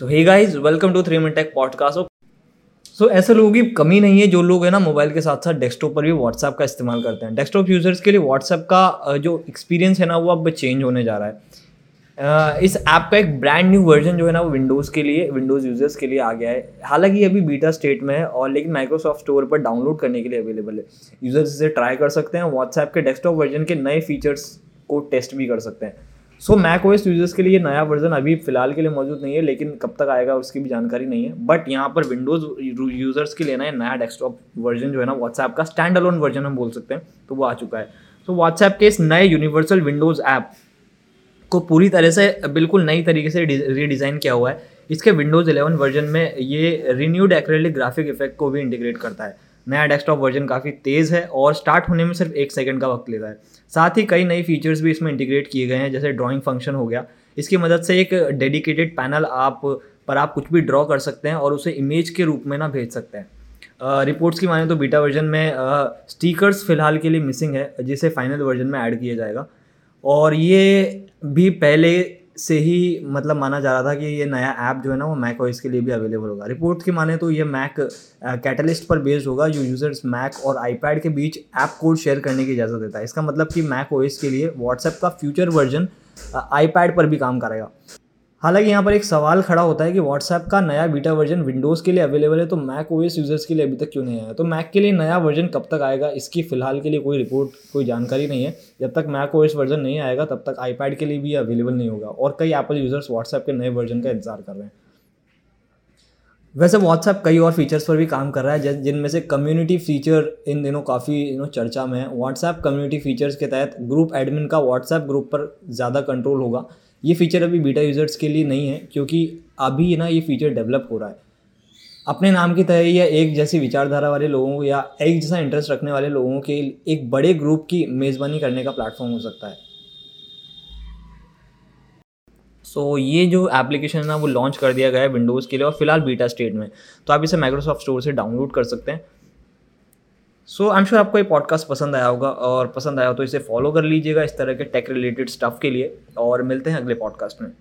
So hey guys welcome to three minute tech podcast so ऐसे लोगों की कमी नहीं है, जो लोग है ना मोबाइल के साथ साथ डेस्कटॉप पर भी व्हाट्सएप का इस्तेमाल करते हैं। डेस्कटॉप यूज़र्स के लिए व्हाट्सएप का जो एक्सपीरियंस है ना, वो अब चेंज होने जा रहा है। इस ऐप का एक ब्रांड न्यू वर्जन जो है ना, वो विंडोज़ के लिए विंडोज़ यूज़र्स के लिए आ गया है। हालाँकि अभी बीटा स्टेट में है और लेकिन माइक्रोसॉफ्ट स्टोर पर डाउनलोड करने के लिए अवेलेबल है। यूज़र्स इसे ट्राई कर सकते हैं व्हाट्सएप के डेस्कटॉप वर्जन के नए फीचर्स को टेस्ट भी कर सकते हैं। सो मैक ओएस यूज़र्स के लिए नया वर्जन अभी फ़िलहाल के लिए मौजूद नहीं है, लेकिन कब तक आएगा उसकी भी जानकारी नहीं है। बट यहाँ पर विंडोज़ यूज़र्स के लिए ना नया डेस्कटॉप वर्जन जो है ना व्हाट्सएप का स्टैंड अलोन वर्जन हम बोल सकते हैं तो वो आ चुका है। तो व्हाट्सएप के इस नए यूनिवर्सल विंडोज़ ऐप को पूरी तरह से, बिल्कुल नई तरीके से रीडिज़ाइन किया हुआ है। इसके विंडोज़ 11 वर्जन में ये रिन्यूड एक्रेलिक ग्राफिक इफ़ेक्ट को भी इंटीग्रेट करता है। नया डेस्कटॉप वर्जन काफ़ी तेज़ है और स्टार्ट होने में सिर्फ़ एक सेकंड का वक्त लेता है। साथ ही कई नई फीचर्स भी इसमें इंटीग्रेट किए गए हैं, जैसे ड्राइंग फ़ंक्शन हो गया। इसकी मदद से एक डेडिकेटेड पैनल आप, पर आप कुछ भी ड्रॉ कर सकते हैं और उसे इमेज के रूप में ना भेज सकते हैं। रिपोर्ट्स की माने तो बीटा वर्जन में स्टिकर्स फ़िलहाल के लिए मिसिंग है, जिसे फाइनल वर्जन में ऐड किया जाएगा। और ये भी पहले से ही मतलब माना जा रहा था कि ये नया ऐप जो है ना वो मैक ओएस के लिए भी अवेलेबल होगा। रिपोर्ट की माने तो ये मैक कैटलिस्ट पर बेस्ड होगा जो यूज़र्स मैक और आईपैड के बीच ऐप कोड शेयर करने की इजाज़त देता है। इसका मतलब कि मैक ओएस के लिए व्हाट्सएप का फ्यूचर वर्जन आईपैड पर भी काम करेगा। हालाँकि यहाँ पर एक सवाल खड़ा होता है कि व्हाट्सएप का नया बीटा वर्जन विंडोज़ के लिए अवेलेबल है तो मैक ओएस यूज़र्स के लिए अभी तक क्यों नहीं आया? तो मैक के लिए नया वर्जन कब तक आएगा? इसकी फ़िलहाल के लिए कोई रिपोर्ट कोई जानकारी नहीं है। जब तक मैक ओएस वर्जन नहीं आएगा, तब तक आईपैड के लिए भी अवेलेबल नहीं होगा। और कई एप्पल यूज़र्स व्हाट्सएप के नए वर्जन का इंतज़ार कर रहे हैं। वैसे व्हाट्सएप कई और फीचर्स पर भी काम कर रहा है जिनमें से कम्युनिटी फीचर इन दिनों काफ़ी यू नो चर्चा में है। व्हाट्सएप कम्युनिटी फीचर्स के तहत ग्रुप एडमिन का व्हाट्सएप ग्रुप पर ज़्यादा कंट्रोल होगा। ये फीचर अभी बीटा यूज़र्स के लिए नहीं है, क्योंकि अभी ना ये फीचर डेवलप हो रहा है। अपने नाम की तरह या एक जैसी विचारधारा वाले लोगों या एक जैसा इंटरेस्ट रखने वाले लोगों के एक बड़े ग्रुप की मेज़बानी करने का प्लेटफॉर्म हो सकता है। सो so, ये जो एप्लीकेशन है ना वो लॉन्च कर दिया गया है विंडोज़ के लिए और फ़िलहाल बीटा स्टेट में। तो आप इसे माइक्रोसॉफ्ट स्टोर से डाउनलोड कर सकते हैं। सो आई एम श्योर आपको ये पॉडकास्ट पसंद आया होगा और पसंद आया हो तो इसे फॉलो कर लीजिएगा इस तरह के टेक रिलेटेड स्टफ़ के लिए और मिलते हैं अगले पॉडकास्ट में।